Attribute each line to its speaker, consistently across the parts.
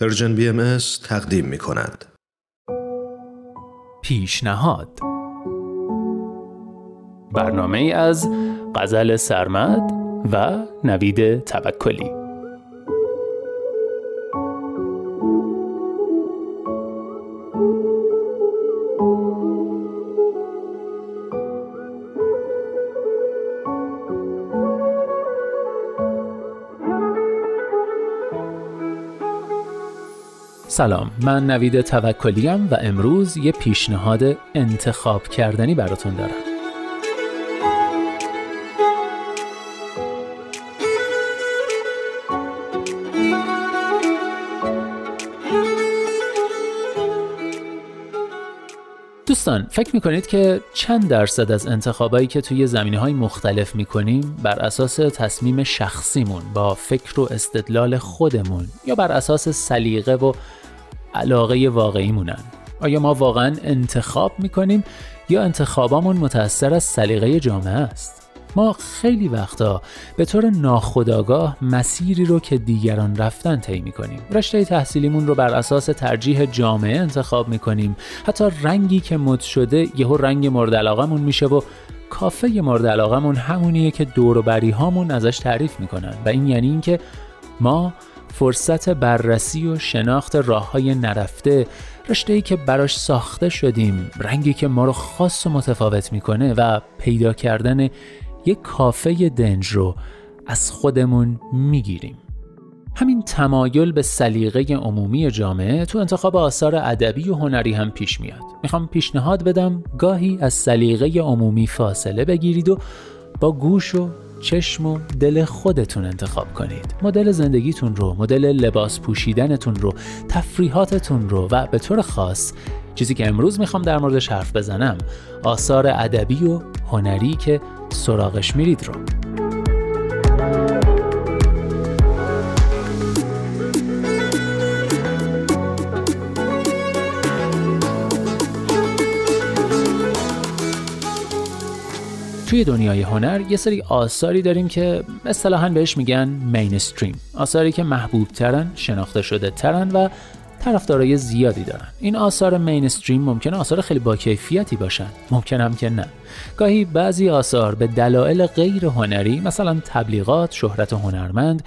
Speaker 1: پرژن بی ام تقدیم می کند.
Speaker 2: پیشنهاد برنامه از غزل سرمد و نوید توکلی سلام من نوید توکلیم و امروز یه پیشنهاد انتخاب کردنی براتون دارم. دوستان فکر می‌کنید که چند درصد از انتخابایی که توی زمینه های مختلف می‌کنیم بر اساس تصمیم شخصیمون با فکر و استدلال خودمون یا بر اساس سلیقه و علاقه واقعیمونن؟ آیا ما واقعا انتخاب می‌کنیم یا انتخابامون متأثر از سلیقه جامعه است؟ ما خیلی وقتا به طور ناخودآگاه مسیری رو که دیگران رفتن طی می‌کنیم. رشته تحصیلیمون رو بر اساس ترجیح جامعه انتخاب می‌کنیم. حتی رنگی که مد شده یهو رنگ مورد علاقمون میشه و کافه مورد علاقمون همونیه که دور و هامون ازش تعریف می‌کنن. و این یعنی اینکه ما فرصت بررسی و شناخت راه های نرفته رشته ای که براش ساخته شدیم رنگی که ما رو خاص و متفاوت می‌کنه و پیدا کردن یک کافه دنج رو از خودمون می‌گیریم. همین تمایل به سلیقه عمومی جامعه تو انتخاب آثار ادبی و هنری هم پیش میاد. می‌خوام پیشنهاد بدم گاهی از سلیقه عمومی فاصله بگیرید و با گوش و چشم و دل خودتون انتخاب کنید. مدل زندگیتون رو مدل لباس پوشیدنتون رو تفریحاتتون رو و به طور خاص چیزی که امروز می‌خوام در موردش حرف بزنم آثار ادبی و هنری که سراغش میرید رو. توی دنیای هنر یه سری آثاری داریم که اصطلاحا بهش میگن مینستریم آثاری که محبوب ترن شناخته شده ترن و طرفدارای زیادی دارن. این آثار مینستریم ممکنه آثار خیلی با کیفیتی باشن. ممکن هم که نه. گاهی بعضی آثار به دلایل غیر هنری مثلا تبلیغات شهرت هنرمند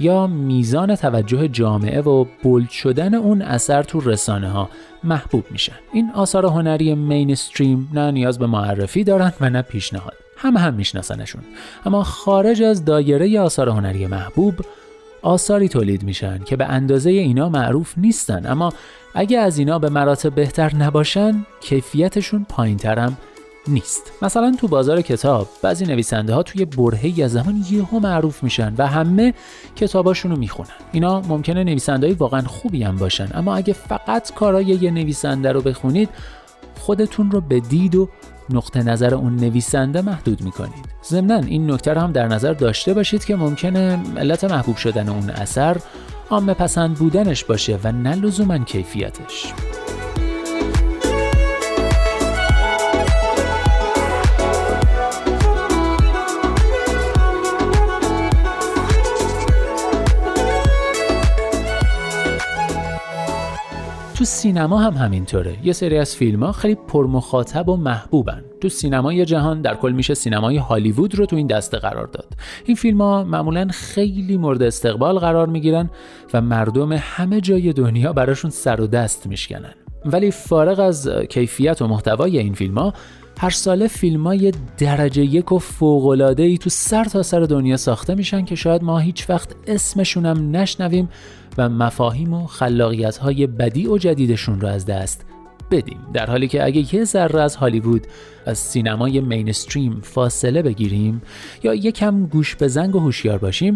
Speaker 2: یا میزان توجه جامعه و بولد شدن اون اثر تو رسانه ها محبوب میشن. این آثار هنری مینستریم نه نیاز به معرفی دارن و نه پیشنهاد. همه هم میشناسنشون. اما خارج از دایره آثار هنری محبوب آثاری تولید میشن که به اندازه اینا معروف نیستن. اما اگه از اینا به مراتب بهتر نباشن کیفیتشون پایینترم نیست. مثلا تو بازار کتاب بعضی نویسنده ها توی برهه از زمان یهو معروف میشن و همه کتاباشون رو می‌خونن. اینا ممکنه نویسنده های واقعا خوبی هم باشن. اما اگه فقط کارای یه نویسنده رو بخونید خودتون رو به دید و نقطه نظر اون نویسنده محدود می‌کنید. ضمنا این نکته رو هم در نظر داشته باشید که ممکنه علت محبوب شدن اون اثر عامه پسند بودنش باشه و نه لزوما کیفیتش. سینما هم همینطوره. یه سری از فیلم ها خیلی پرمخاطب و محبوبن. تو سینمای جهان در کل میشه سینمای هالیوود رو تو این دسته قرار داد. این فیلم ها معمولا خیلی مورد استقبال قرار می‌گیرن و مردم همه جای دنیا براشون سر و دست میشکنن. ولی فارغ از کیفیت و محتوای این فیلم ها هر ساله فیلم های درجه یک و فوقلاده تو سر تا سر دنیا ساخته میشن که شاید ما هیچ وقت اسمشونم نشنویم و مفاهیم و خلاقیت های بدی و جدیدشون رو از دست بدیم. در حالی که اگه یه ذره از هالیوود از سینمای مینستریم فاصله بگیریم یا یکم گوش به زنگ و هوشیار باشیم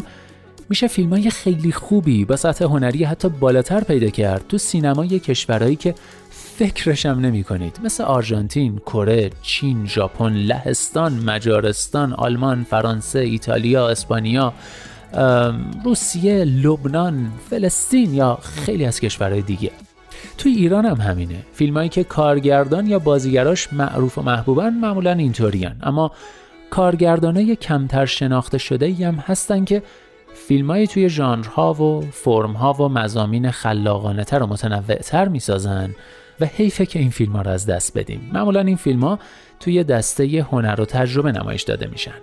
Speaker 2: میشه فیلم های خیلی خوبی با سطح هنری حتی بالاتر پیدا کرد تو سینمای کشورهایی که فکرشم نمی کنید. مثل آرژانتین، کره، چین، ژاپن، لهستان، مجارستان، آلمان، فرانسه، ایتالیا، اسپانیا. روسیه، لبنان، فلسطین یا خیلی از کشورهای دیگه. توی ایران هم همینه. فیلمایی که کارگردان یا بازیگراش معروف و محبوبن معمولا اینطورین. اما کارگردانای کمتر شناخته شده هم هستن که فیلمایی توی ژانرها و فرمها و مزامین خلاقانه تر و متنوع تر می‌سازن و حیفه که این فیلم ها رو از دست بدیم. معمولا این فیلم ها توی دسته هنر و تجربه نمایش داده میشن.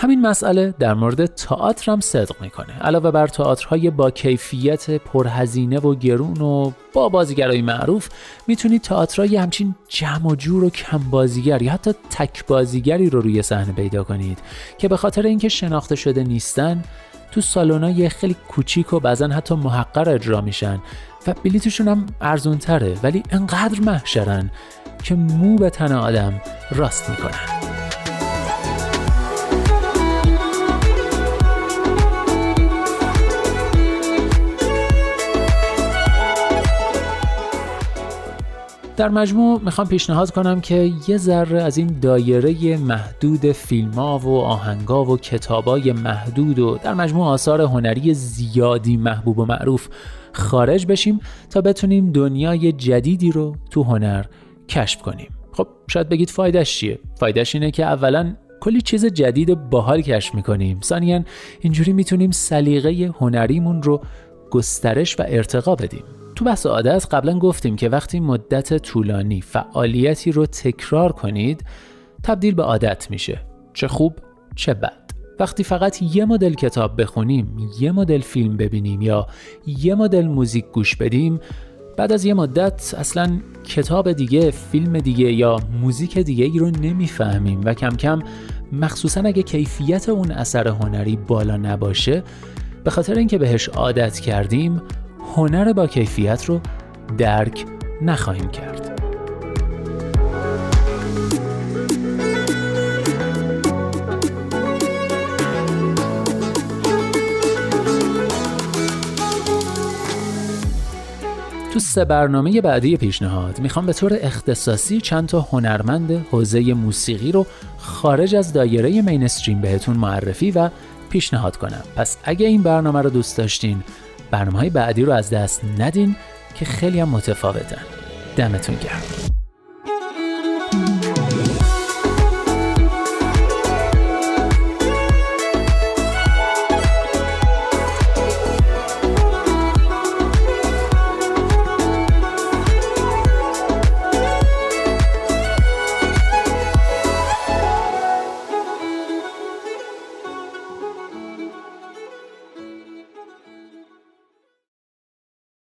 Speaker 2: همین مسئله در مورد تئاتر هم صدق می‌کنه. علاوه بر تئاترهای با کیفیت پرهزینه و گرون و با بازیگرای معروف می‌تونید تئاترهای همچین جمع و جور و کم بازیگر یا حتی تک بازیگری رو روی صحنه پیدا کنید که به خاطر اینکه شناخته شده نیستن تو سالن‌های خیلی کوچیک و بعضا حتی محقر اجرا میشن و بلیتشون هم ارزون تره ولی انقدر محشرن که مو به تن آدم راست می‌کنن. در مجموع می‌خوام پیشنهاد کنم که یه ذره از این دایره محدود فیلم ها و آهنگا و کتابای محدود و در مجموع آثار هنری زیادی محبوب و معروف خارج بشیم تا بتونیم دنیای جدیدی رو تو هنر کشف کنیم. خب شاید بگید فایدهش چیه؟ فایدهش اینه که اولا کلی چیز جدید باحال کشف می‌کنیم. ثانیا اینجوری می‌تونیم سلیقه هنریمون رو گسترش و ارتقا بدیم. تو بحث عادت قبلا گفتیم که وقتی مدت طولانی فعالیتی رو تکرار کنید تبدیل به عادت میشه. چه خوب چه بد. وقتی فقط یه مدل کتاب بخونیم یه مدل فیلم ببینیم یا یه مدل موزیک گوش بدیم بعد از یه مدت اصلا کتاب دیگه فیلم دیگه یا موزیک دیگه ای رو نمی‌فهمیم و کم کم مخصوصا اگه کیفیت اون اثر هنری بالا نباشه به خاطر اینکه بهش عادت کردیم هنر با کیفیت رو درک نخواهیم کرد. تو سه برنامه بعدی پیشنهاد می‌خوام به طور اختصاصی چند تا هنرمند حوزه موسیقی رو خارج از دایره مینستریم بهتون معرفی و پیشنهاد کنم پس اگه این برنامه رو دوست داشتین برنامه های بعدی رو از دست ندین که خیلی هم متفاوتن. دمتون گرم.